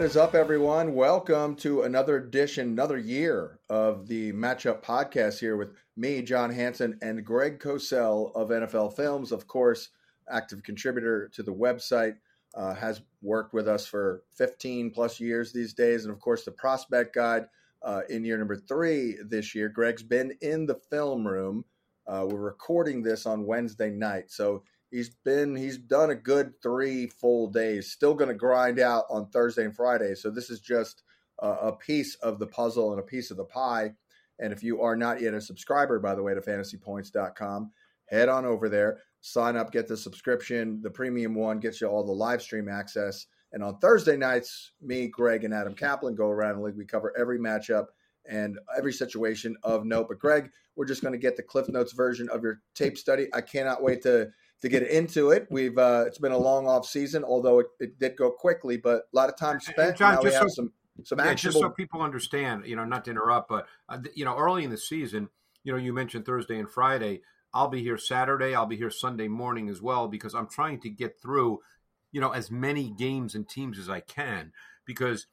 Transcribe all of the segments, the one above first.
What is up, everyone? Welcome to another edition, another year of the Matchup Podcast here with me, John Hansen, and Greg Cosell of NFL Films. Of course, active contributor to the website, uh, has worked with us for 15 plus years these days. And of course, the Prospect Guide uh, in year number three this year. Greg's been in the film room. Uh, we're recording this on Wednesday night. So he's been he's done a good three full days still going to grind out on thursday and friday. So this is just uh, a piece of the puzzle and a piece of the pie. And if you are not yet a subscriber by the way to fantasypoints.com head on over there sign up get the subscription. The premium one gets you all the live stream access. And on thursday nights me greg and adam caplan go around the league. We cover every matchup and every situation of note. But greg we're just going to get the cliff notes version of your tape study. I cannot wait to to get into it. We've uh, it's been a long off season, although it, it did go quickly, but a lot of time spent. John, now just so, some some yeah, actionable. just so people understand, you know, not to interrupt, but uh, you know, early in the season, you know, you mentioned Thursday and Friday. I'll be here Saturday. I'll be here Sunday morning as well because I'm trying to get through, you know, as many games and teams as I can because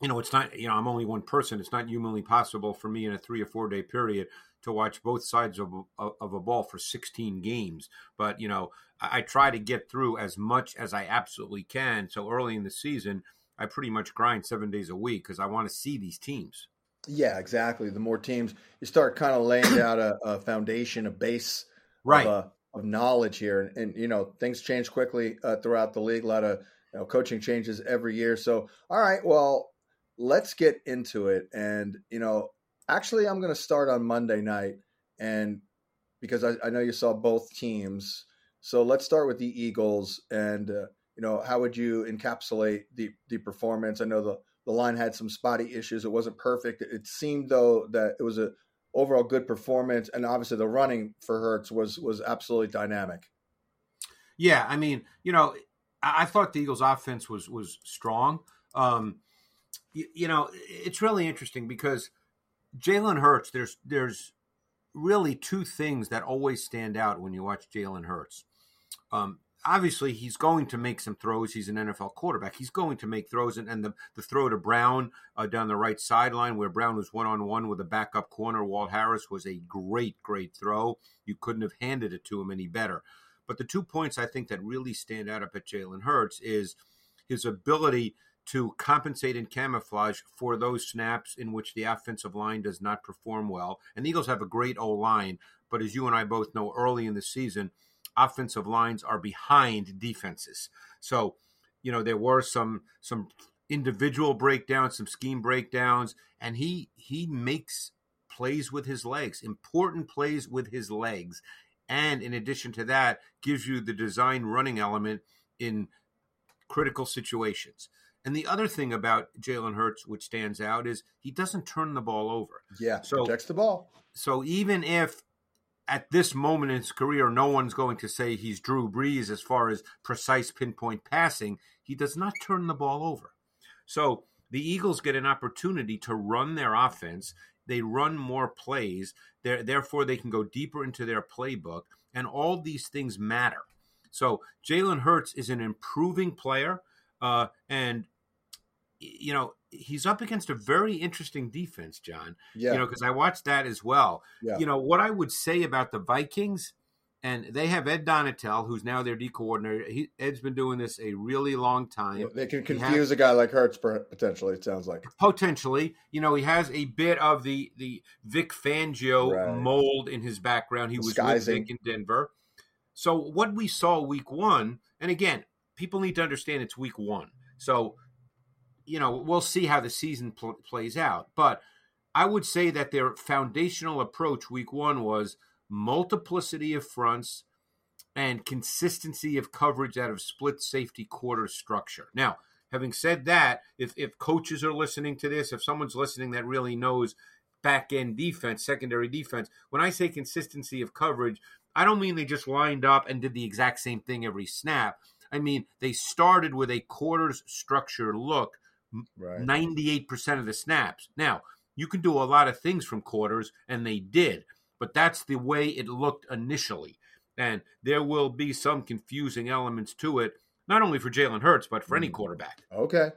you know, it's not, you know, I'm only one person. It's not humanly possible for me in a three or four day period to watch both sides of a, of a ball for 16 games. But, you know, I, I try to get through as much as I absolutely can. So early in the season, I pretty much grind seven days a week because I want to see these teams. Yeah, exactly. The more teams, you start kind of laying out a, a foundation, a base right. of, uh, of knowledge here. And, and, you know, things change quickly uh, throughout the league. A lot of you know, coaching changes every year. So, all right, well, let's get into it. And, you know, actually, I'm going to start on Monday night. And because I, I, know you saw both teams. So let's start with the Eagles. And, uh, you know, how would you encapsulate the, the performance? I know the, the line had some spotty issues. It wasn't perfect. It seemed, though, that it was a overall good performance. And obviously, the running for Hurts was was absolutely dynamic. Yeah, I mean, you know, I, thought the Eagles' offense was was strong. Um, you, you know, it's really interesting because Jalen Hurts. There's there's really two things that always stand out when you watch Jalen Hurts. Um, obviously, he's going to make some throws. He's an NFL quarterback. He's going to make throws, and, and the the throw to Brown uh, down the right sideline where Brown was one on one with a backup corner, Walt Harris, was a great great throw. You couldn't have handed it to him any better. But the two points I think that really stand out up at Jalen Hurts is his ability to compensate and camouflage for those snaps in which the offensive line does not perform well. And the Eagles have a great O line, but as you and I both know, early in the season, offensive lines are behind defenses. So, you know, there were some some individual breakdowns, some scheme breakdowns, and he he makes plays with his legs, important plays with his legs. And in addition to that, gives you the design running element in critical situations. And the other thing about Jalen Hurts, which stands out, is he doesn't turn the ball over. Yeah, so protects the ball. So even if at this moment in his career, no one's going to say he's Drew Brees as far as precise pinpoint passing, he does not turn the ball over. So the Eagles get an opportunity to run their offense. They run more plays. Therefore, they can go deeper into their playbook. And all these things matter. So Jalen Hurts is an improving player. Uh, and you know, he's up against a very interesting defense, John. Yeah. You know, because I watched that as well. Yeah. You know, what I would say about the Vikings, and they have Ed Donatell, who's now their D coordinator. He, Ed's been doing this a really long time. They can confuse has, a guy like Hurts potentially. It sounds like potentially. You know, he has a bit of the the Vic Fangio right. mold in his background. He was Disguising. with Vic in Denver. So what we saw week one, and again, people need to understand it's week one. So you know, we'll see how the season pl- plays out. But I would say that their foundational approach week one was multiplicity of fronts and consistency of coverage out of split safety quarter structure. Now, having said that, if, if coaches are listening to this, if someone's listening that really knows back end defense, secondary defense, when I say consistency of coverage, I don't mean they just lined up and did the exact same thing every snap. I mean, they started with a quarters structure look Right. 98% of the snaps. Now, you can do a lot of things from quarters, and they did, but that's the way it looked initially. And there will be some confusing elements to it, not only for Jalen Hurts, but for any Mhm. quarterback. Okay.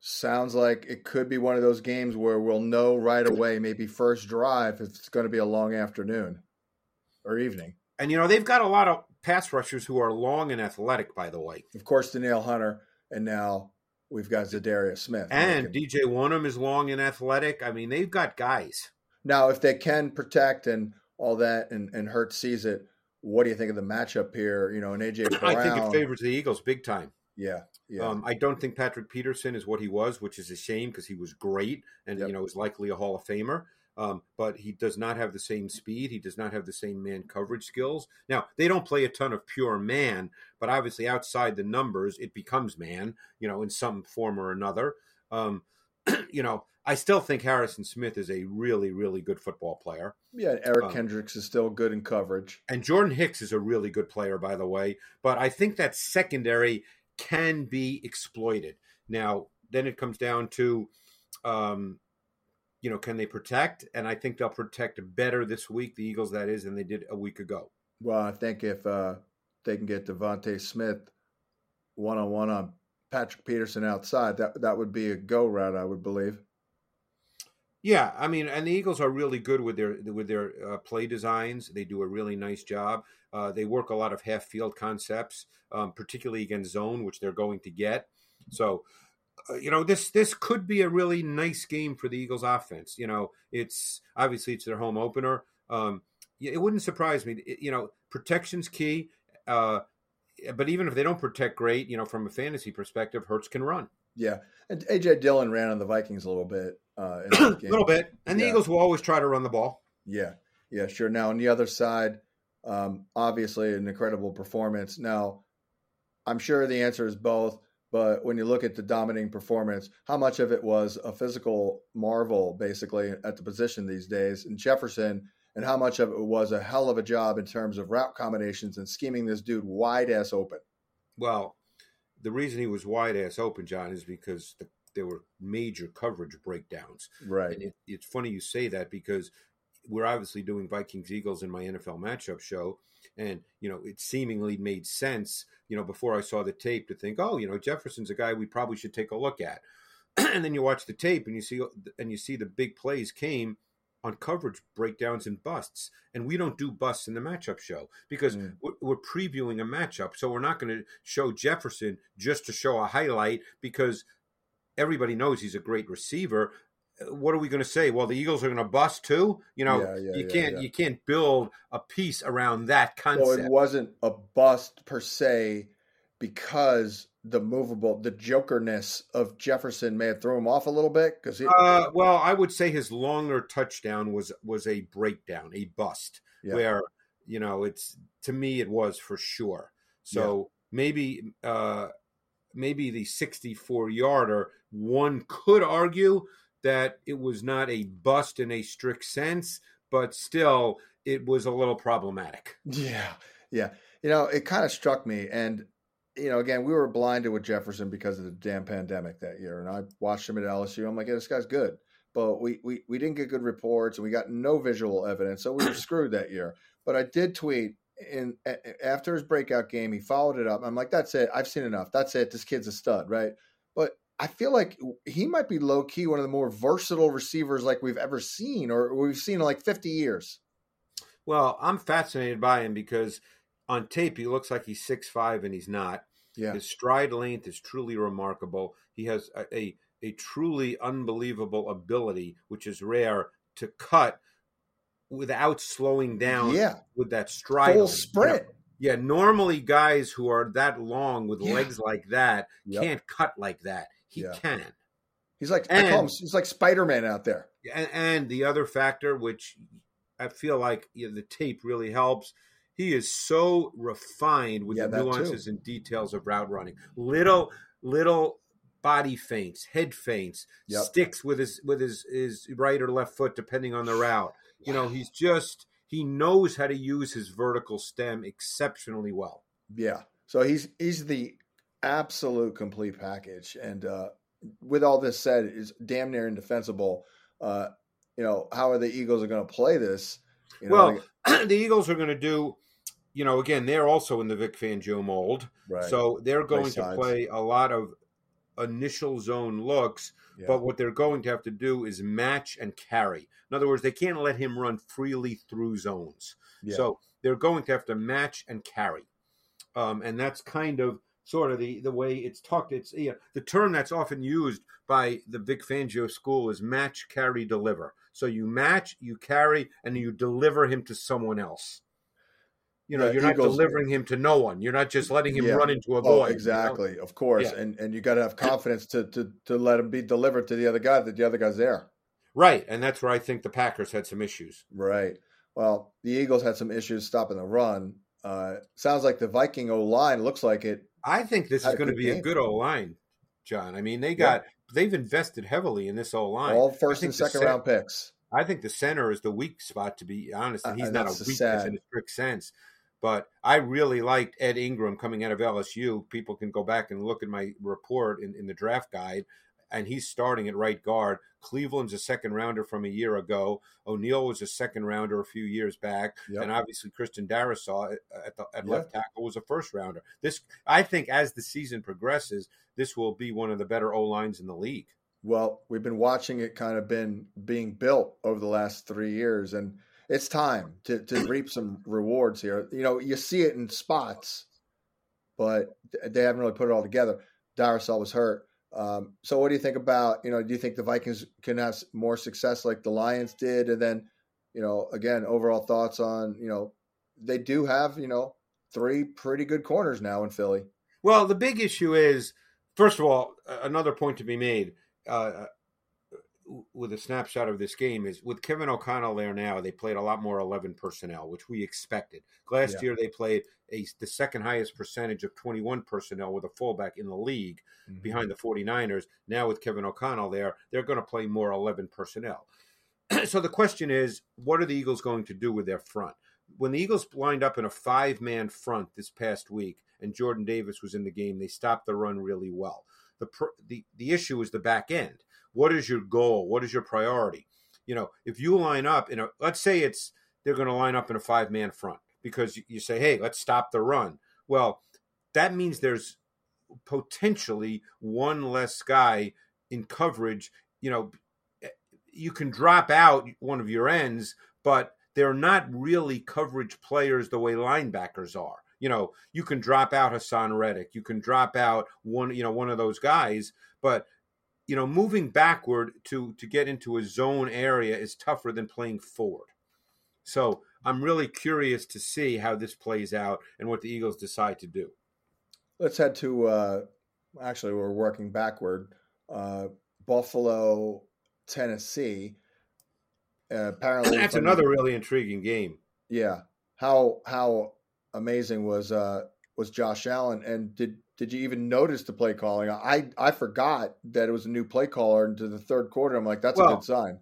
Sounds like it could be one of those games where we'll know right away, maybe first drive, if it's going to be a long afternoon or evening. And, you know, they've got a lot of pass rushers who are long and athletic, by the way. Of course, Danielle Hunter, and now we've got Za'Darius Smith. And Making- DJ Wonnum is long and athletic. I mean, they've got guys. now, if they can protect and all that, and and Hurts sees it, what do you think of the matchup here? You know, and AJ Brown. I think it favors the Eagles big time. Yeah, yeah, Um, I don't think Patrick Peterson is what he was, which is a shame because he was great and Yep. you know is likely a Hall of Famer. Um, but he does not have the same speed. He does not have the same man coverage skills. Now they don't play a ton of pure man, but obviously outside the numbers, it becomes man. You know, in some form or another. Um, you know, I still think Harrison Smith is a really, really good football player. yeah. Eric um, Kendricks is still good in coverage. And Jordan Hicks is a really good player, by the way. But I think that secondary can be exploited. Now, then it comes down to, um, you know, can they protect? And I think they'll protect better this week, the Eagles, that is, than they did a week ago. Well, I think if uh, they can get DeVonta Smith one on one on Patrick Peterson outside, that that would be a go route, I would believe. Yeah, I mean, and the Eagles are really good with their with their uh, play designs. They do a really nice job. Uh, they work a lot of half field concepts, um, particularly against zone, which they're going to get. So, uh, you know, this this could be a really nice game for the Eagles offense. You know, it's obviously it's their home opener. Um, it wouldn't surprise me. It- you know, protection's key. Uh, but even if they don't protect great, you know, from a fantasy perspective, Hurts can run Yeah, and AJ Dillon ran on the Vikings a little bit uh, in a that game. little bit, and the Eagles will always try to run the ball. Yeah, yeah, sure. Now on the other side, um, obviously an incredible performance. Now, I'm sure the answer is both. But when you look at the dominating performance, how much of it was a physical marvel, basically, at the position these days in Jefferson, and how much of it was a hell of a job in terms of route combinations and scheming this dude wide ass open? Well, the reason he was wide ass open, John, is because the, there were major coverage breakdowns. Right. And it, it's funny you say that because we're obviously doing Vikings Eagles in my NFL matchup show. And, you know, it seemingly made sense, you know, before I saw the tape to think, oh, you know, Jefferson's a guy we probably should take a look at. and then you watch the tape and you see and you see the big plays came on coverage breakdowns and busts. And we don't do busts in the matchup show because Mm. we're, we're previewing a matchup. So we're not going to show Jefferson just to show a highlight because everybody knows he's a great receiver. What are we going to say? Well, the Eagles are going to bust too. You know, Yeah, yeah, you yeah, can't you can't build a piece around that Well, concept. it wasn't a bust per se because the movable, the jokerness of Jefferson may have thrown him off a little bit because Uh, well, I would say his longer touchdown was was a breakdown, a bust, where you know it's to me it was for sure. So maybe uh, maybe the sixty four yarder one could argue that it was not a bust in a strict sense, but still it was a little problematic. Yeah, yeah. You know, it kind of struck me, and you know, again, we were blinded with Jefferson because of the damn pandemic that year, and I watched him at LSU. I'm like, yeah, this guy's good, but we we we didn't get good reports, and we got no visual evidence, so we were screwed that year. But I did tweet. In after his breakout game, he followed it up. I'm like, "That's it. I've seen enough. That's it. This kid's a stud, right?" I feel like he might be low key one of the more versatile receivers like we've ever seen, or we've seen in like 50 years. Well, I'm fascinated by him because on tape he looks like he's six five and he's not. Yeah, His stride length is truly remarkable. He has a, a, a truly unbelievable ability, which is rare, to cut without slowing down yeah, with that stride. full sprint. Yeah, normally guys who are that long with Yeah. legs like that Yep. can't cut like that. He Yeah. can. He's like call him, he's like Spider Man out there. And, and the other factor, which I feel like you know, the tape really helps, he is so refined with Yeah, the that too. nuances and details of route running. Little, little body feints, head feints, Yep. sticks with his with his his right or left foot depending on the route. You know, he's just he knows how to use his vertical stem exceptionally well. Yeah. So he's he's the absolute complete package. And uh, with all this said, is damn near indefensible. Uh, you know, how are the Eagles are going to play this? You know, well, like, the Eagles are going to do. You know, again, they're also in the Vic Fangio mold, right. so they're going to play a lot of initial zone looks. Yeah. But what they're going to have to do is match and carry. In other words, they can't let him run freely through zones. Yeah. So they're going to have to match and carry, um, and that's kind of sort of the, the way it's talked. It's you know, the term that's often used by the Vic Fangio school is match, carry, deliver. So you match, you carry, and you deliver him to someone else. You know, you're Eagles, not delivering him to no one. You're not just letting him yeah. run into a boy. Oh, exactly, you know? of course, yeah. and and you got to have confidence to to to let him be delivered to the other guy that the other guy's there. Right, and that's where I think the Packers had some issues. Right. Well, the Eagles had some issues stopping the run. Uh, sounds like the Viking O line looks like it I think this is going to be game. a good old line, John. I mean, they got yeah. they've invested heavily in this old line. All first and second round picks. I think the center is the weak spot, to be honest. And he's uh, not a weakness sad. in a strict sense. But I really liked Ed Ingram coming out of LSU. People can go back and look at my report in, in the draft guide and he's starting at right guard. Cleveland's a second rounder from a year ago. O'Neill was a second rounder a few years back, yep. and obviously Christian Darrisaw uh, at, the, at yep. left tackle was a first rounder. This, I think, as the season progresses, this will be one of the better O lines in the league. Well, we've been watching it kind of been being built over the last three years, and it's time to, to reap some rewards here. You know, you see it in spots, but they haven't really put it all together. Darrisaw was hurt. Um, so, what do you think about you know? Do you think the Vikings can have more success like the Lions did? And then, you know, again, overall thoughts on you know they do have you know three pretty good corners now in Philly. Well, the big issue is first of all another point to be made. Uh, with a snapshot of this game is with Kevin O'Connell there now, they played a lot more 11 personnel, which we expected. Last yeah. year, they played a, the second highest percentage of 21 personnel with a fullback in the league mm-hmm. behind the 49ers. Now, with Kevin O'Connell there, they're going to play more 11 personnel. so the question is, what are the Eagles going to do with their front? When the Eagles lined up in a five man front this past week and Jordan Davis was in the game, they stopped the run really well. The, the, the issue is the back end what is your goal? What is your priority? You know, if you line up in a, let's say it's, they're going to line up in a five man front because you say, hey, let's stop the run. Well, that means there's potentially one less guy in coverage. You know, eh, you can drop out one of your ends, but they're not really coverage players the way linebackers are. You know, you can drop out Haason Reddick, you can drop out one, you know, one of those guys, but you know, moving backward to to get into a zone area is tougher than playing forward. So I'm really curious to see how this plays out and what the Eagles decide to do. Let's head to uh, actually we're working backward. Uh, Buffalo, Tennessee. Uh, apparently, that's another really intriguing game. Yeah, how how amazing was uh, was Josh Allen, and did did you even notice the play calling? I I forgot that it was a new play caller into the third quarter. I'm like, that's well, a good sign.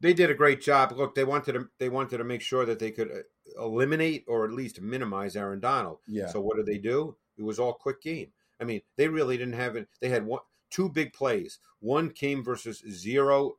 They did a great job. Look, they wanted to they wanted to make sure that they could uh, eliminate or at least minimize Aaron Donald. Yeah. So what did they do? It was all quick game. I mean, they really didn't have it. They had one two big plays. One came versus zero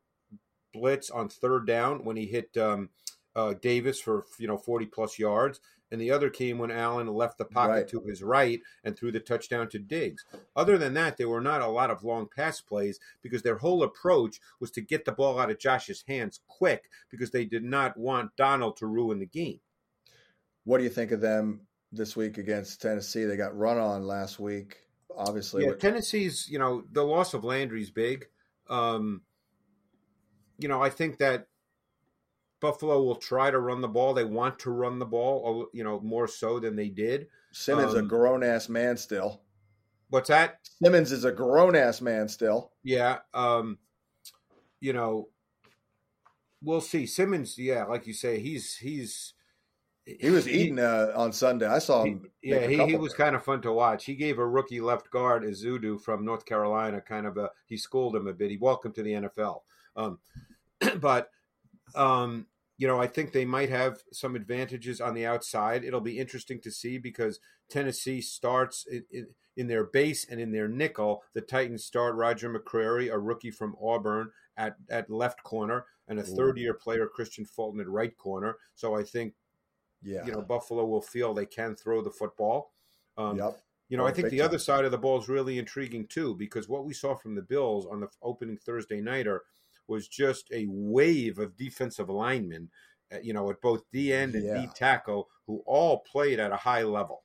blitz on third down when he hit um, uh, Davis for you know 40 plus yards, and the other came when Allen left the pocket right. to his right and threw the touchdown to Diggs. Other than that, there were not a lot of long pass plays because their whole approach was to get the ball out of Josh's hands quick because they did not want Donald to ruin the game. What do you think of them this week against Tennessee? They got run on last week. Obviously, yeah. Tennessee's you know the loss of Landry's big. Um, you know, I think that Buffalo will try to run the ball. They want to run the ball, you know, more so than they did. Simmons um, a grown ass man still. What's that? Simmons is a grown ass man still. Yeah. Um, you know, we'll see. Simmons, yeah, like you say, he's he's he was eating uh, on Sunday. I saw him. He, yeah, he, he was kind of fun to watch. He gave a rookie left guard, Ezeudu from North Carolina, kind of a he schooled him a bit. He welcomed to the NFL. Um, but um, you know, I think they might have some advantages on the outside. It'll be interesting to see because Tennessee starts in, in, in their base and in their nickel. The Titans start Roger McCreary, a rookie from Auburn, at, at left corner, and a third year player, Kristian Fulton, at right corner. So I think, Yeah. you know, Buffalo will feel they can throw the football. Um, yep. you know, Oh, I think the time. other side of the ball is really intriguing too, because what we saw from the Bills on the opening Thursday nighter was just a wave of defensive linemen, uh, you know, at both D end and Yeah. D tackle, who all played at a high level.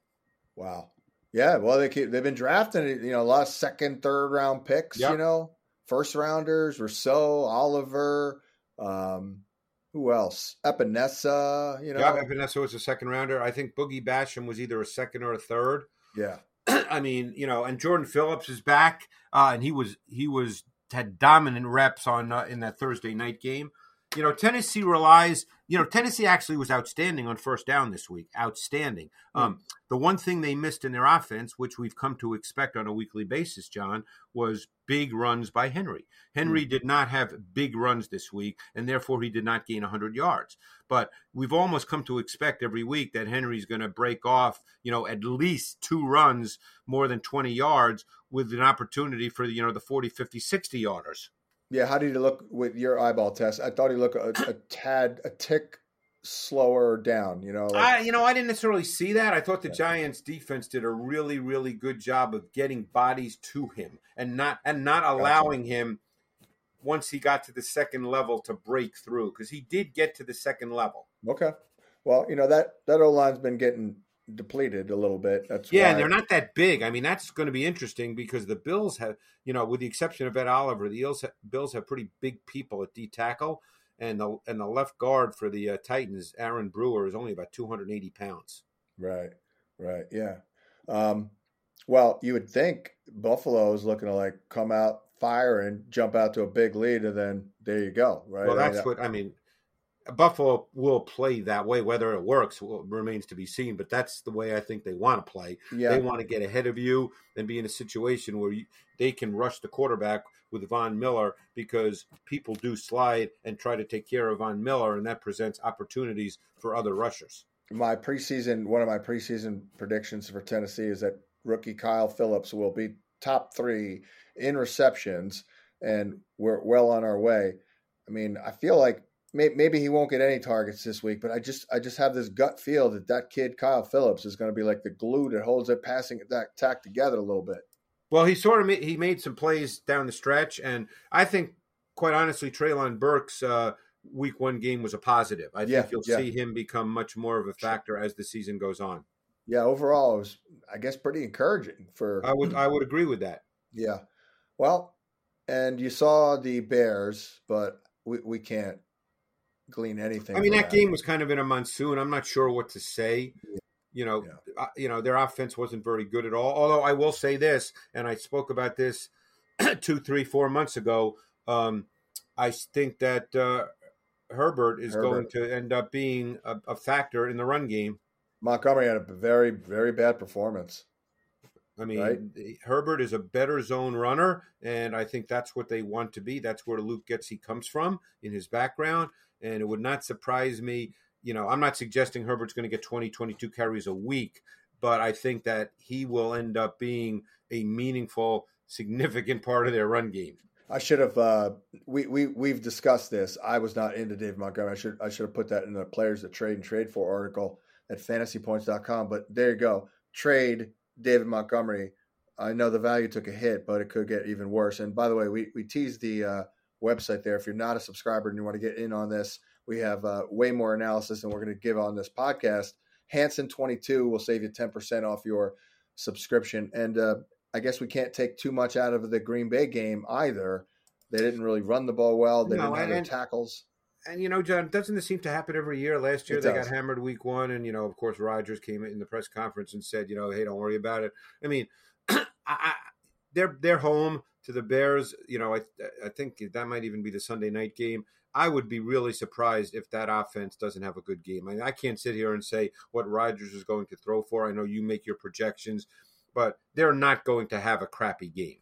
Wow. Yeah. Well, they keep, they've been drafting, you know, a lot of second, third round picks, Yep. you know, first rounders, Rousseau, Oliver, um, who else? Epenesa, you know. Yeah, Vanessa was a second rounder. I think Boogie Basham was either a second or a third. yeah. I mean, you know, and Jordan Phillips is back, uh, and he was he was had dominant reps on uh, in that Thursday night game. You know, Tennessee relies. You know, Tennessee actually was outstanding on first down this week. Outstanding. Um, the one thing they missed in their offense, which we've come to expect on a weekly basis, John, was big runs by Henry. Henry did not have big runs this week, and therefore he did not gain 100 yards. But we've almost come to expect every week that Henry's going to break off, you know, at least two runs more than 20 yards with an opportunity for, you know, the 40, 50, 60 yarders. Yeah. How did he look with your eyeball test? I thought he looked a, a tad, a tick slower down, you know. Like, I, you know, I didn't necessarily see that. I thought the Giants' defense did a really, really good job of getting bodies to him and not and not allowing him once he got to the second level to break through because he did get to the second level. okay. Well, you know, that, that O line's been getting depleted a little bit. That's Yeah, why. and they're not that big. I mean, that's going to be interesting because the Bills have, you know, with the exception of Ed Oliver, the Bills have, Bills have pretty big people at D tackle, and the and the left guard for the uh, Titans, Aaron Brewer, is only about 280 pounds. Right, right, yeah. Um, well, you would think Buffalo is looking to like come out fire and jump out to a big lead, and then there you go, right? Well, I mean, that's what I mean. Buffalo will play that way. Whether it works remains to be seen. But that's the way I think they want to play. yeah, They want to get ahead of you and be in a situation where you, they can rush the quarterback with Von Miller because people do slide and try to take care of Von Miller, and that presents opportunities for other rushers. my preseason, one of my preseason predictions for Tennessee is that rookie Kyle Phillips will be top three in receptions, and we're well on our way. I mean, I feel like may, maybe he won't get any targets this week, but I just I just have this gut feel that that kid Kyle Phillips is going to be like the glue that holds that passing attack, together a little bit. Well, he sort of made, he made some plays down the stretch, and I think, quite honestly, Treylon Burks' uh, week one game was a positive. I think you'll yeah. see him become much more of a factor as the season goes on. Yeah, overall, it was I guess pretty encouraging for I would I would agree with that. Yeah. Well, and you saw the Bears, but we, we can't glean anything. I mean, that game was kind of in a monsoon. I'm not sure what to say. You know, Yeah. uh, you know, their offense wasn't very good at all. Although I will say this, and I spoke about this two, three, four months ago. Um, I think that uh, Herbert is going to end up being a, a factor in the run game. Montgomery had a very, very bad performance. I mean, Right. Herbert is a better zone runner, and I think that's what they want to be. That's where Luke Getsy comes from in his background, and it would not surprise me. You know, I'm not suggesting Herbert's going to get 20, 22 carries a week, but I think that he will end up being a meaningful, significant part of their run game. I should have. Uh, we we we've discussed this. I was not into Dave Montgomery. I should I should have put that in the players that trade and trade for article at fantasypoints.com. But there you go. Trade David Montgomery. I know the value took a hit, but it could get even worse. And by the way, we we teased the uh, website there. If you're not a subscriber and you want to get in on this, we have uh, way more analysis than we're going to give on this podcast. Hansen 22 will save you 10% off your subscription. And uh, I guess we can't take too much out of the Green Bay game either. They didn't really run the ball well. They No, didn't have and- tackles. And you know, John, doesn't this seem to happen every year? Last year It they does. got hammered week one, and you know, of course, Rodgers came in the press conference and said, you know, hey, don't worry about it. I mean, I, I, they're they're home to the Bears. You know, I I think that might even be the Sunday night game. I would be really surprised if that offense doesn't have a good game. I, mean, I can't sit here and say what Rodgers is going to throw for. I know you make your projections, but they're not going to have a crappy game.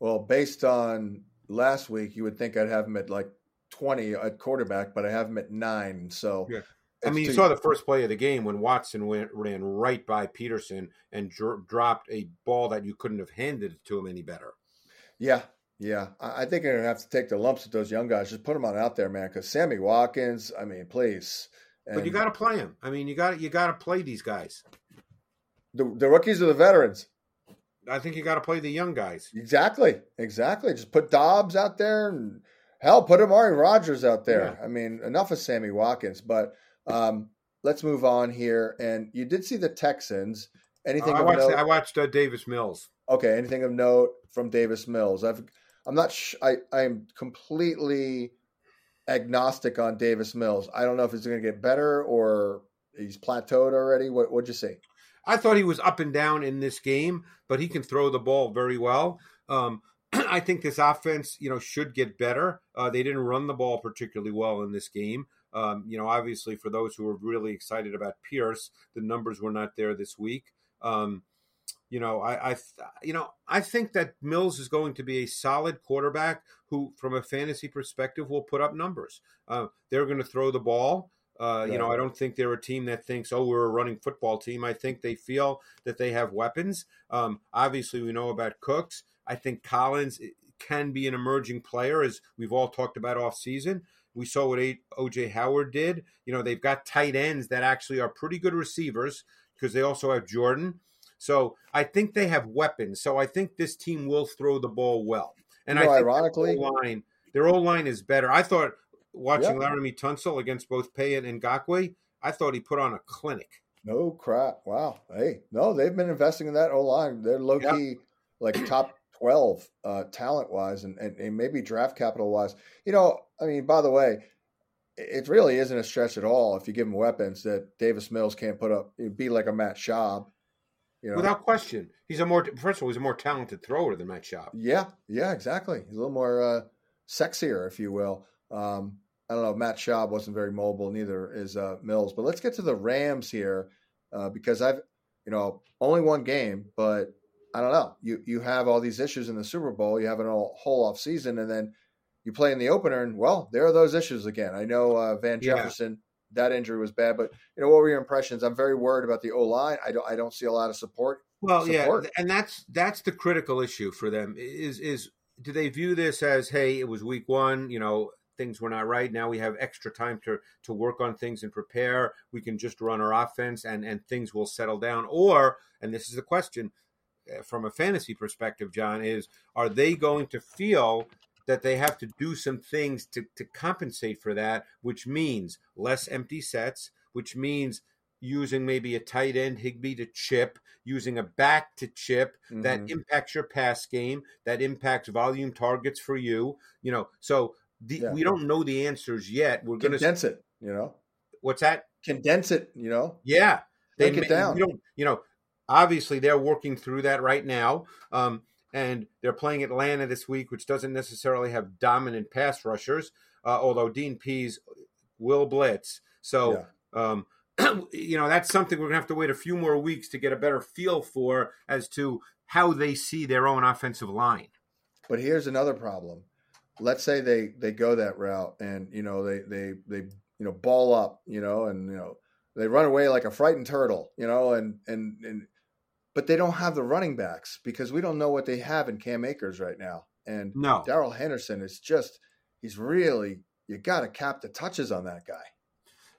Well, based on last week, you would think I'd have them at like 20 at quarterback, but I have him at nine. So, yeah. I mean, you saw the first play of the game when Watson went, ran right by Peterson and dr- dropped a ball that you couldn't have handed to him any better. Yeah, yeah. I, I think you're gonna have to take the lumps with those young guys. Just put them on out there, man. Because Sammy Watkins, I mean, please. And but you got to play him. I mean, you got you got to play these guys. The the rookies are the veterans. I think you got to play the young guys. Exactly, exactly. Just put Doubs out there and hell, put Amari Rodgers out there. Yeah. I mean, enough of Sammy Watkins. But um, let's move on here. And you did see the Texans. Anything? Uh, I, watched, I watched. uh, Davis Mills. Okay. Anything of note from Davis Mills? I've. I'm not. Sh- I. I'm completely agnostic on Davis Mills. I don't know if it's going to get better or he's plateaued already. What What'd you see? I thought he was up and down in this game, but he can throw the ball very well. Um, I think this offense, you know, should get better. Uh, they didn't run the ball particularly well in this game. Um, you know, obviously, for those who were really excited about Pierce, the numbers were not there this week. Um, you know, I, I, you know, I think that Mills is going to be a solid quarterback who, from a fantasy perspective, will put up numbers. Uh, they're going to throw the ball. Uh, you know, I don't think they're a team that thinks, "Oh, we're a running football team." I think they feel that they have weapons. Um, obviously, we know about Cooks. I think Collins can be an emerging player, as we've all talked about off season. We saw what OJ Howard did. You know, they've got tight ends that actually are pretty good receivers because they also have Jordan. So I think they have weapons. So I think this team will throw the ball well. And you know, I think ironically, their line, their old line is better. I thought watching yeah. Laremy Tunsil against both Paye and Ngakoue, I thought he put on a clinic. No crap! Wow. Hey, no, they've been investing in that O line. They're low key like top 12 uh, talent wise and, and, and, maybe draft capital wise. You know, I mean, by the way, it really isn't a stretch at all if you give them weapons that Davis Mills can't put up. It'd be like a Matt Schaub. You know? Without question. He's a more, first of all, he's a more talented thrower than Matt Schaub. Yeah, yeah, exactly. He's a little more uh, sexier, if you will. Um, I don't know. Matt Schaub wasn't very mobile, neither is uh, Mills. But let's get to the Rams here uh, because I've, you know, only one game, but I don't know. You you have all these issues in the Super Bowl. You have a whole off season, and then you play in the opener, and well, there are those issues again. I know uh, Van Jefferson. That injury was bad, but you know what were your impressions? I'm very worried about the O line. I don't. I don't see a lot of support. Well, support. yeah, and that's that's the critical issue for them. Is is do they view this as hey, it was week one, you know, things were not right. Now we have extra time to to work on things and prepare. We can just run our offense and and things will settle down. Or, and this is the question, uh, from a fantasy perspective, John, is are they going to feel that they have to do some things to, to compensate for that, which means less empty sets, which means using maybe a tight end Higbee to chip, using a back to chip mm-hmm. that impacts your pass game, that impacts volume targets for you. You know, so the, yeah. we don't know the answers yet. We're going to condense it. You know, what's that? Condense it. You know, yeah. They, Break it down. You. You know, Obviously, they're working through that right now. Um, and they're playing Atlanta this week, which doesn't necessarily have dominant pass rushers, uh, although Dean Pees will blitz. So, yeah. um, you know, that's something we're going to have to wait a few more weeks to get a better feel for as to how they see their own offensive line. But here's another problem. Let's say they they go that route and you know they they they you know ball up, you know, and you know they run away like a frightened turtle, you know, and and and but they don't have the running backs because we don't know what they have in Cam Akers right now. And no, Darrell Henderson is just he's really you got to cap the touches on that guy.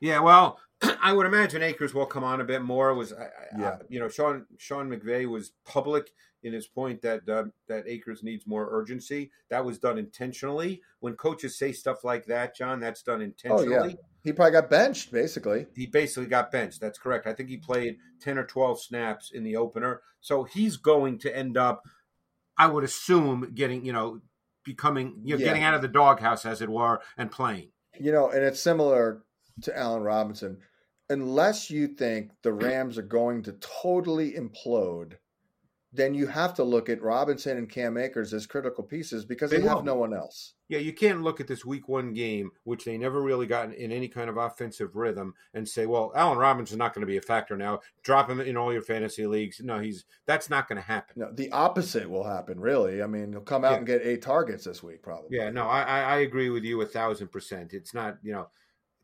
Yeah, well, I would imagine Akers will come on a bit more. Was yeah, I, you know, Sean Sean McVay was public in his point that uh, that Akers needs more urgency. That was done intentionally. When coaches say stuff like that, John, that's done intentionally. Oh, yeah. He probably got benched, basically. He basically got benched. That's correct. I think he played 10 or 12 snaps in the opener. So he's going to end up, I would assume, getting, you know, becoming, you know, yeah. getting out of the doghouse, as it were, and playing. You know, and it's similar to Allen Robinson. Unless you think the Rams are going to totally implode, then you have to look at Robinson and Cam Akers as critical pieces because they, They have no one else. Yeah, you can't look at this week one game, which they never really got in any kind of offensive rhythm, and say, "Well, Allen Robinson's not going to be a factor now. Drop him in all your fantasy leagues." No, he's that's not going to happen. No, the opposite will happen. Really, I mean, he'll come out Yeah. and get eight targets this week, probably. Yeah, no, I, I I agree with you a thousand percent. It's not, you know,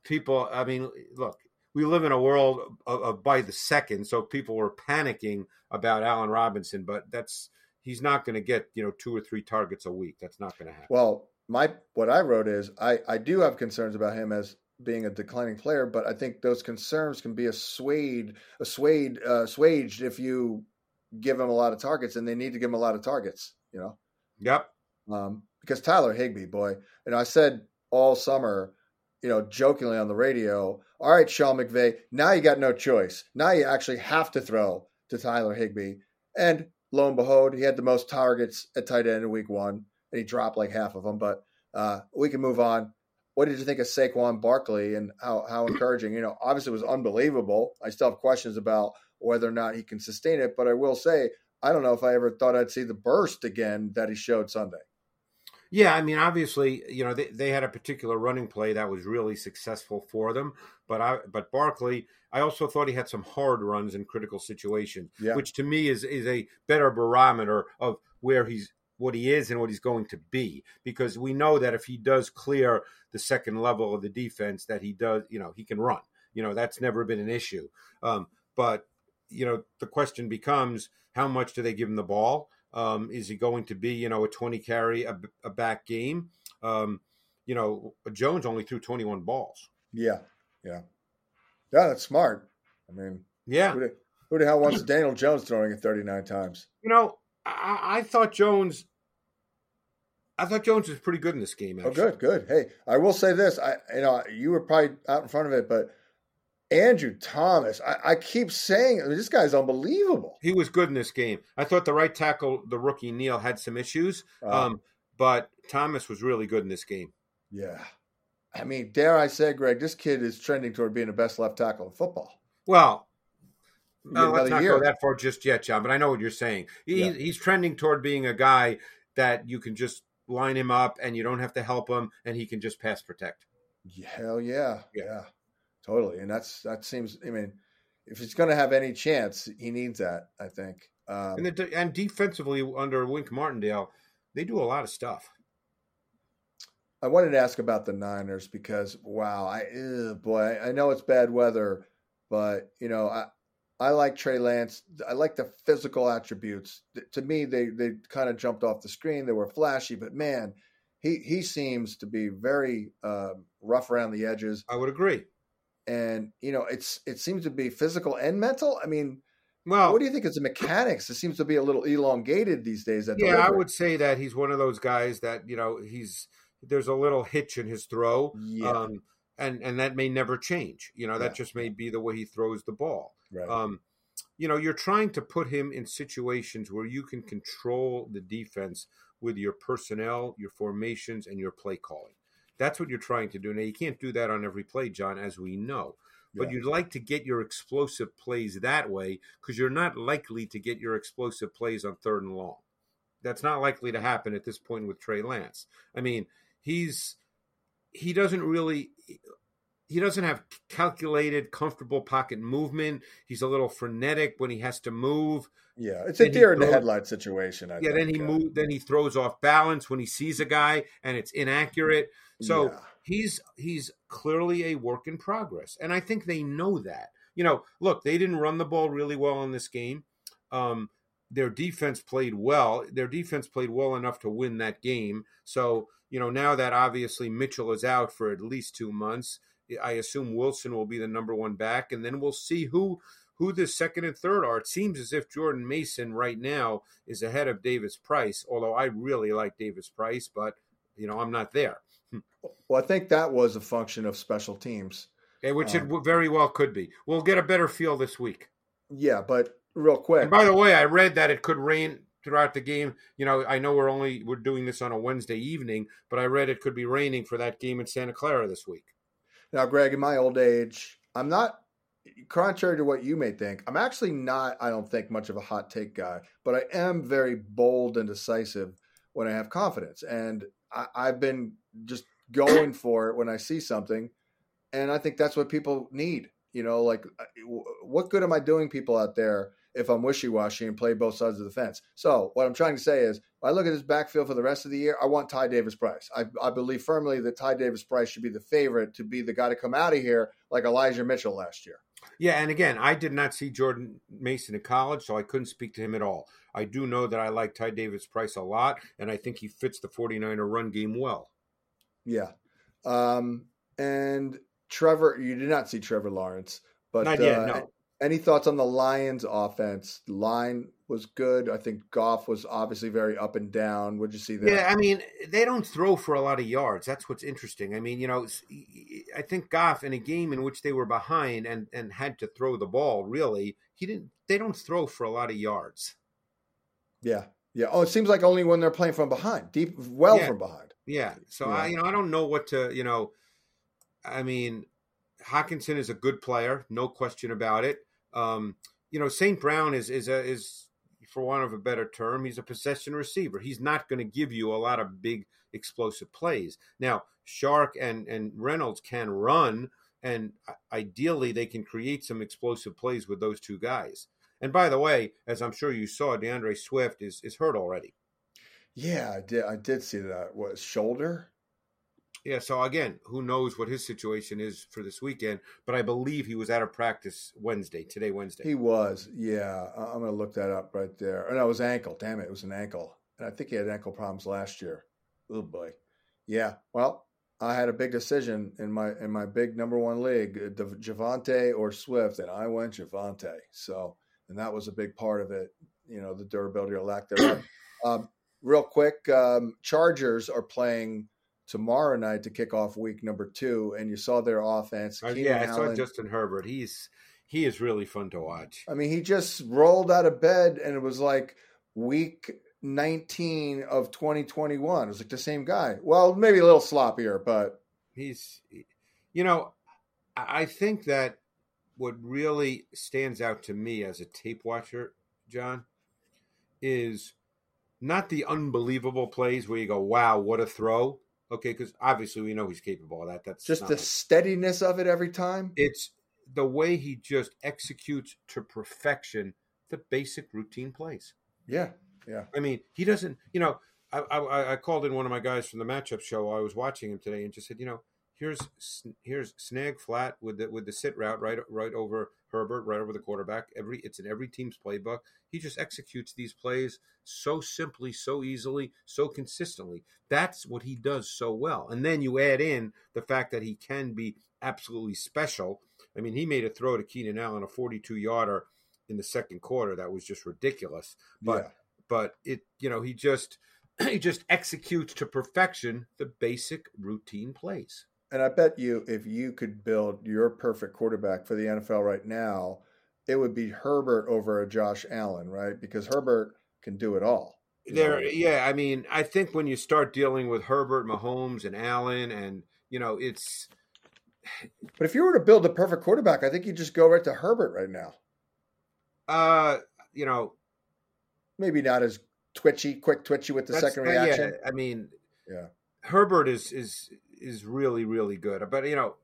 people. I mean, look, we live in a world of, of by the second, so people were panicking about Allen Robinson, but that's he's not going to get you know two or three targets a week. That's not going to happen. Well, my what I wrote is I I do have concerns about him as being a declining player, but I think those concerns can be assuaged assuaged uh, assuaged if you give him a lot of targets, and they need to give him a lot of targets. You know. Yep. um, because Tyler Higbee, boy, and I said all summer, you know, jokingly on the radio, all right, Sean McVay, now you got no choice. Now you actually have to throw to Tyler Higbee. And lo and behold, he had the most targets at tight end in week one, and he dropped like half of them. But uh, we can move on. What did you think of Saquon Barkley and how, how encouraging? You know, obviously it was unbelievable. I still have questions about whether or not he can sustain it, but I will say, I don't know if I ever thought I'd see the burst again that he showed Sunday. Yeah, I mean, obviously, you know, they, they had a particular running play that was really successful for them. But I, but Barkley, I also thought he had some hard runs in critical situations, Yeah. which to me is is a better barometer of where he's what he is and what he's going to be. Because we know that if he does clear the second level of the defense, that he does, you know, he can run. You know, that's never been an issue. Um, but you know, the question becomes how much do they give him the ball? Um, is he going to be, you know, a 20 carry, a, a back game? Um, you know, Jones only threw 21 balls. Yeah, yeah, yeah. That's smart. I mean, Yeah. who the, who the hell wants Daniel Jones throwing it thirty nine times? You know, I, I thought Jones, I thought Jones was pretty good in this game. Oh, good, good. Hey, I will say this. I, you know, you were probably out in front of it, but Andrew Thomas, I, I keep saying I mean, this guy's unbelievable. He was good in this game. I thought the right tackle, the rookie Neal, had some issues, Uh, um, but Thomas was really good in this game. yeah, I mean, dare I say, Greg, this kid is trending toward being the best left tackle in football. Well, no, let's not year. go that far just yet, John. But I know what you're saying. He, Yeah. He's trending toward being a guy that you can just line him up, and you don't have to help him, and he can just pass protect. Hell yeah, Yeah. yeah, totally. And that's that seems. I mean, if he's going to have any chance, he needs that. I think. Um, And and defensively under Wink Martindale, they do a lot of stuff. I wanted to ask about the Niners because wow, I ugh, boy, I know it's bad weather, but you know, I I like Trey Lance. I like the physical attributes. To me, they they kind of jumped off the screen. They were flashy, but man, he he seems to be very um, rough around the edges, I would agree. And you know, it's it seems to be physical and mental. I mean, Well, what do you think is the mechanics? It seems to be a little elongated these days. At yeah, I would say that he's one of those guys that you know he's there's a little hitch in his throw, Yeah, um, and and that may never change. You know, that Yeah. just may be the way he throws the ball. right. Um, you know, you're trying to put him in situations where you can control the defense with your personnel, your formations, and your play calling. That's what you're trying to do. Now, you can't do that on every play, John, as we know. But Yeah. you'd like to get your explosive plays that way because you're not likely to get your explosive plays on third and long. That's not likely to happen at this point with Trey Lance. I mean, he's he doesn't really he doesn't have calculated, comfortable pocket movement. He's a little frenetic when he has to move. yeah, it's a then he deer in the headlight situation. I yeah, then he think, move, then he throws off balance when he sees a guy and it's inaccurate. So yeah. he's he's clearly a work in progress, and I think they know that. You know, look, they didn't run the ball really well in this game. Um, their defense played well. Their defense played well enough to win that game. So you know, now that obviously Mitchell is out for at least two months, I assume Wilson will be the number one back, and then we'll see who who the second and third are. It seems as if Jordan Mason right now is ahead of Davis Price, although I really like Davis Price, but you know I'm not there. Well, I think that was a function of special teams. Okay, which it Um, w- very well could be. We'll get a better feel this week. Yeah, but real quick, And by the way, I read that it could rain throughout the game. You know, I know we're only we're doing this on a Wednesday evening, but I read it could be raining for that game in Santa Clara this week. Now, Greg, in my old age, I'm not contrary to what you may think, I'm actually not. I don't think much of a hot take guy, but I am very bold and decisive when I have confidence, and I, I've been just going for it when I see something, and I think that's what people need. You know, like uh, what good am I doing people out there if I'm wishy washy and play both sides of the fence? So what I'm trying to say is, I look at this backfield for the rest of the year, I want Ty Davis Price. I, I believe firmly that Ty Davis Price should be the favorite to be the guy to come out of here like Elijah Mitchell last year. Yeah, and again, I did not see Jordan Mason in college, so I couldn't speak to him at all. I do know that I like Ty Davis Price a lot, and I think he fits the 49er run game well. Yeah. Um, and Trevor, you did not see Trevor Lawrence, but not yet, uh, no. Any thoughts on the Lions offense? Line was good. I think Goff was obviously very up and down. Would you see that? Yeah, I mean, they don't throw for a lot of yards. That's what's interesting. I mean, you know, I think Goff in a game in which they were behind and and had to throw the ball, really, he didn't. They don't throw for a lot of yards. Yeah, yeah. Oh, it seems like only when they're playing from behind, deep, well yeah. from behind. Yeah. So yeah. I, you know, I don't know what to, you know, I mean, Hockenson is a good player, no question about it. Um, you know, St. Brown is is a, is for want of a better term, he's a possession receiver. He's not going to give you a lot of big explosive plays. Now, Chark and and Reynolds can run, and ideally they can create some explosive plays with those two guys. And by the way, as I'm sure you saw, D'Andre Swift is is hurt already. Yeah, I did. I did see that. What shoulder? Yeah. So again, who knows what his situation is for this weekend? But I believe he was out of practice Wednesday. Today, Wednesday. He was. Yeah, I'm going to look that up right there. And no, it was ankle. Damn it, it was an ankle. And I think he had ankle problems last year. Oh boy. Yeah. Well, I had a big decision in my in my big number one league, uh, Javonte or Swift, and I went Javonte. So, and that was a big part of it. You know, the durability or lack thereof. um, real quick, um, Chargers are playing tomorrow night to kick off week number two, and you saw their offense. Uh, yeah, I saw Justin Herbert. He's he is really fun to watch. I mean, he just rolled out of bed, and it was like week 19 of 2021. It was like the same guy. Well, maybe a little sloppier, but he's, you know, I think that what really stands out to me as a tape watcher, John, is not the unbelievable plays where you go, "Wow, what a throw!" Okay, because obviously we know he's capable of that. That's just the steadiness of it every time. It's the way he just executes to perfection the basic routine plays. Yeah, yeah. I mean, he doesn't. You know, I, I, I called in one of my guys from the matchup show. I was watching him today and just said, you know, here's here's snag flat with the with the sit route right right over Herbert, right over the quarterback. Every it's in every team's playbook. He just executes these plays so simply, so easily, so consistently. That's what he does so well. And then you add in the fact that he can be absolutely special. I mean, he made a throw to Keenan Allen, a 42 yarder in the second quarter that was just ridiculous. But yeah. but it you know he just he just executes to perfection the basic routine plays. And I bet you, if you could build your perfect quarterback for the NFL right now, it would be Herbert over a Josh Allen, right? Because Herbert can do it all. There, yeah. I mean, I think when you start dealing with Herbert, Mahomes, and Allen, and you know, it's. But if you were to build a perfect quarterback, I think you'd just go right to Herbert right now. Uh, you know, maybe not as twitchy, quick twitchy with the second reaction. Yeah, I mean, yeah, Herbert is is is really really good. But you know,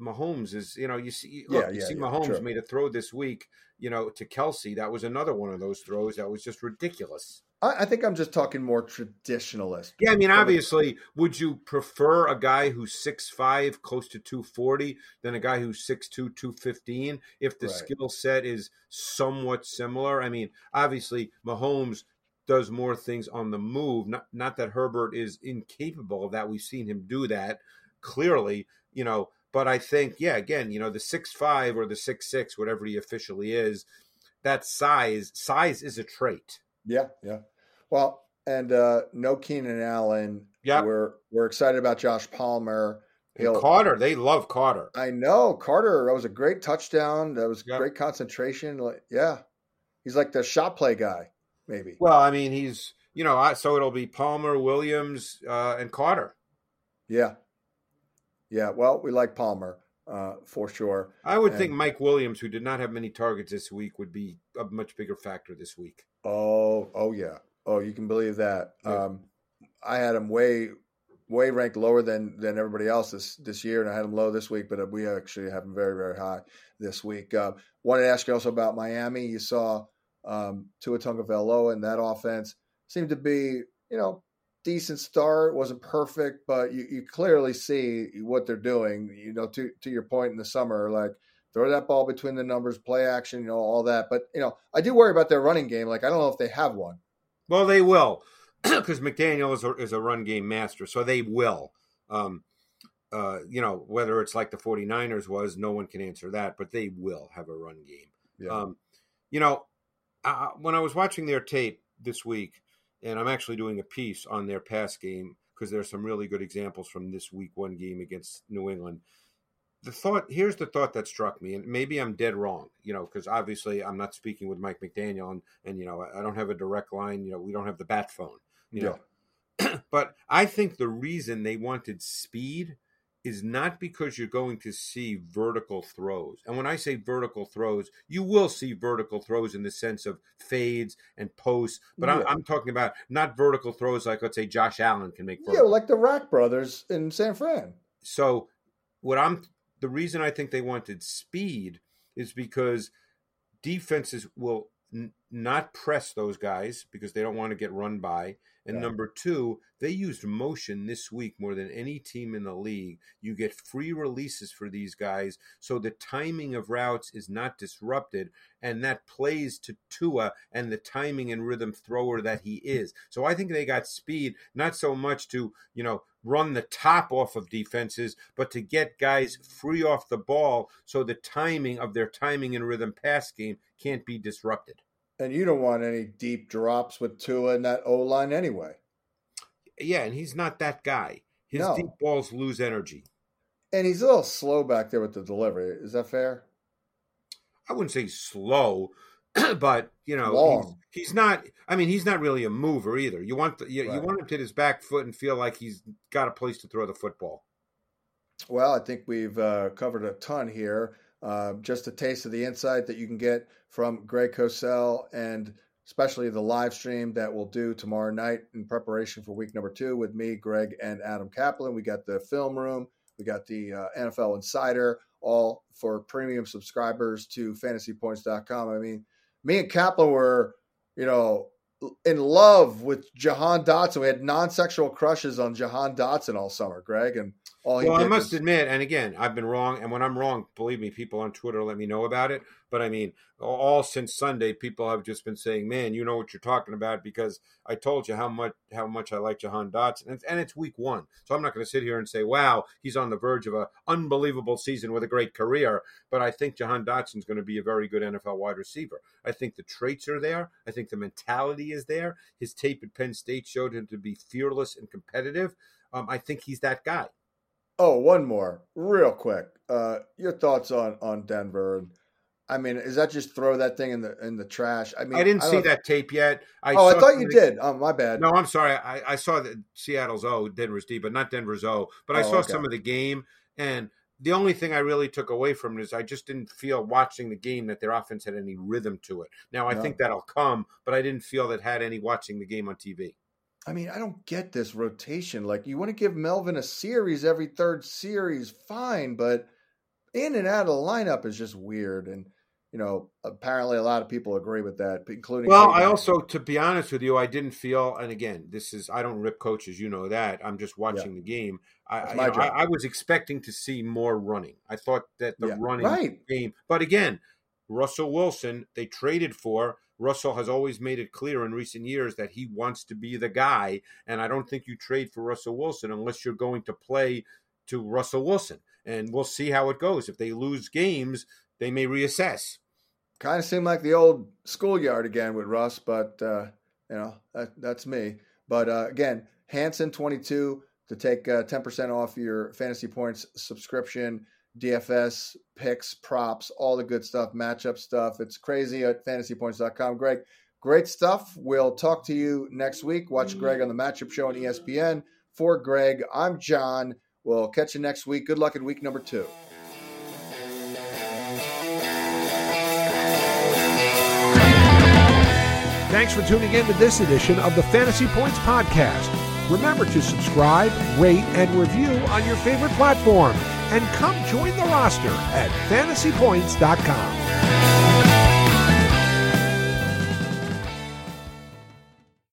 Mahomes is you know you see look, yeah, you see yeah, Mahomes made a throw this week you know to Kelce. That was another one of those throws that was just ridiculous. I, I think I'm just talking more traditionalist. Yeah, I mean, obviously, would you prefer a guy who's six five, close to two forty, than a guy who's six two, two fifteen? If the right. skill set is somewhat similar, I mean, obviously, Mahomes does more things on the move. Not not that Herbert is incapable of that. We've seen him do that clearly, you know. But I think, yeah, again, you know, the six five or the six six, whatever he officially is, that size size is a trait. Yeah, yeah. Well, and uh no Keenan Allen. Yeah, we're we're excited about Josh Palmer. He'll, Carter, they love Carter. I know Carter. That was a great touchdown. That was yep. great concentration. Yeah, he's like the shot play guy maybe. Well, I mean, he's you know, so it'll be Palmer, Williams, uh, and Carter. Yeah, yeah. Well, we like Palmer. uh, for sure. I would And- think Mike Williams, who did not have many targets this week, would be a much bigger factor this week. Oh, oh yeah. Oh, you can believe that. Yeah. Um, I had him way, way ranked lower than than everybody else this this year, and I had him low this week. But uh, we actually have him very, very high this week. Uh, wanted to ask you also about Miami. You saw um, Tua Tagovailoa and that offense seemed to be, you know, decent start. wasn't perfect, but you, you clearly see what they're doing. You know, to to your point in the summer, like throw that ball between the numbers, play action, you know, all that. But you know, I do worry about their running game. Like I don't know if they have one. Well, they will, because McDaniel is a, is a run game master, so they will. Um, uh, you know, whether it's like the 49ers was, no one can answer that, but they will have a run game. Yeah. Um, you know, I, when I was watching their tape this week, and I'm actually doing a piece on their pass game because there's some really good examples from this week one game against New England. The thought here's the thought that struck me, and maybe I'm dead wrong, you know, because obviously I'm not speaking with Mike McDaniel, and and you know I don't have a direct line, you know, we don't have the bat phone, you know, but I think the reason they wanted speed is not because you're going to see vertical throws. And when I say vertical throws, you will see vertical throws in the sense of fades and posts, but I'm, I'm talking about not vertical throws like, let's say, Josh Allen can make yeah, like the Rack brothers in San Fran. So, what I'm the reason I think they wanted speed is because defenses will not press those guys because they don't want to get run by. And Yeah. number two, they used motion this week more than any team in the league. You get free releases for these guys, so the timing of routes is not disrupted, and that plays to Tua and the timing and rhythm thrower that he is. So I think they got speed, not so much to you know run the top off of defenses, but to get guys free off the ball, so the timing of their timing and rhythm pass game can't be disrupted. And you don't want any deep drops with Tua and that O line anyway. Yeah, and he's not that guy. His No. deep balls lose energy. And he's a little slow back there with the delivery. Is that fair? I wouldn't say slow, but you know, he's, he's not. I mean, he's not really a mover either. You want the, you, you want him to hit his back foot and feel like he's got a place to throw the football. Well, I think we've uh, covered a ton here. Uh, just a taste of the insight that you can get from Greg Cosell and especially the live stream that we'll do tomorrow night in preparation for week number two with me, Greg, and Adam Caplan. We got the film room, we got the uh, NFL Insider, all for premium subscribers to fantasypoints.com. I mean, me and Caplan were, you know, in love with Jahan Dotson. We had non-sexual crushes on Jahan Dotson all summer, Greg, and all Well, I must was- admit, and again, I've been wrong. And when I'm wrong, believe me, people on Twitter let me know about it. But I mean, all since Sunday, people have just been saying, "Man, you know what you're talking about," because I told you how much how much I like Jahan Dotson, and, and it's week one, so I'm not going to sit here and say, "Wow, he's on the verge of an unbelievable season with a great career." But I think Jahan Dotson's going to be a very good NFL wide receiver. I think the traits are there. I think the mentality is there. His tape at Penn State showed him to be fearless and competitive. Um, I think he's that guy. Oh, one more, real quick. Uh, your thoughts on on Denver? And I mean, is that just throw that thing in the in the trash? I mean, I didn't see don't- that tape yet. I oh, I thought you did. Oh, my bad. No, I'm sorry. I, I saw that Seattle's O, Denver's D, but not Denver's O. But I Oh, saw okay. some of the game, and the only thing I really took away from it is I just didn't feel watching the game that their offense had any rhythm to it. Now I No. think that'll come, but I didn't feel that had any watching the game on TV. I mean, I don't get this rotation. Like, you want to give Melvin a series every third series, fine, but in and out of the lineup is just weird. And you know, apparently, a lot of people agree with that, including. Well. I also, to be honest with you, I didn't feel, and again, this is I don't rip coaches, you know that. I'm just watching the game. I, know, I. I was expecting to see more running. I thought that the Yeah, running right. game, but again, Russell Wilson, they traded for. Russell has always made it clear in recent years that he wants to be the guy, and I don't think you trade for Russell Wilson unless you're going to play to Russell Wilson. And we'll see how it goes. If they lose games, they may reassess. kind of seemed like the old schoolyard again with Russ, but uh, you know that, that's me. But uh, again, Hansen twenty two to take uh, ten percent off your fantasy points subscription, DFS picks, props, all the good stuff, matchup stuff. It's crazy at fantasypoints.com. Greg, great stuff. We'll talk to you next week. Watch Greg on the matchup show on ESPN. For Greg, I'm John. We'll catch you next week. Good luck in week number two. Thanks for tuning in to this edition of the Fantasy Points Podcast. Remember to subscribe, rate, and review on your favorite platform. And come join the roster at fantasypoints.com.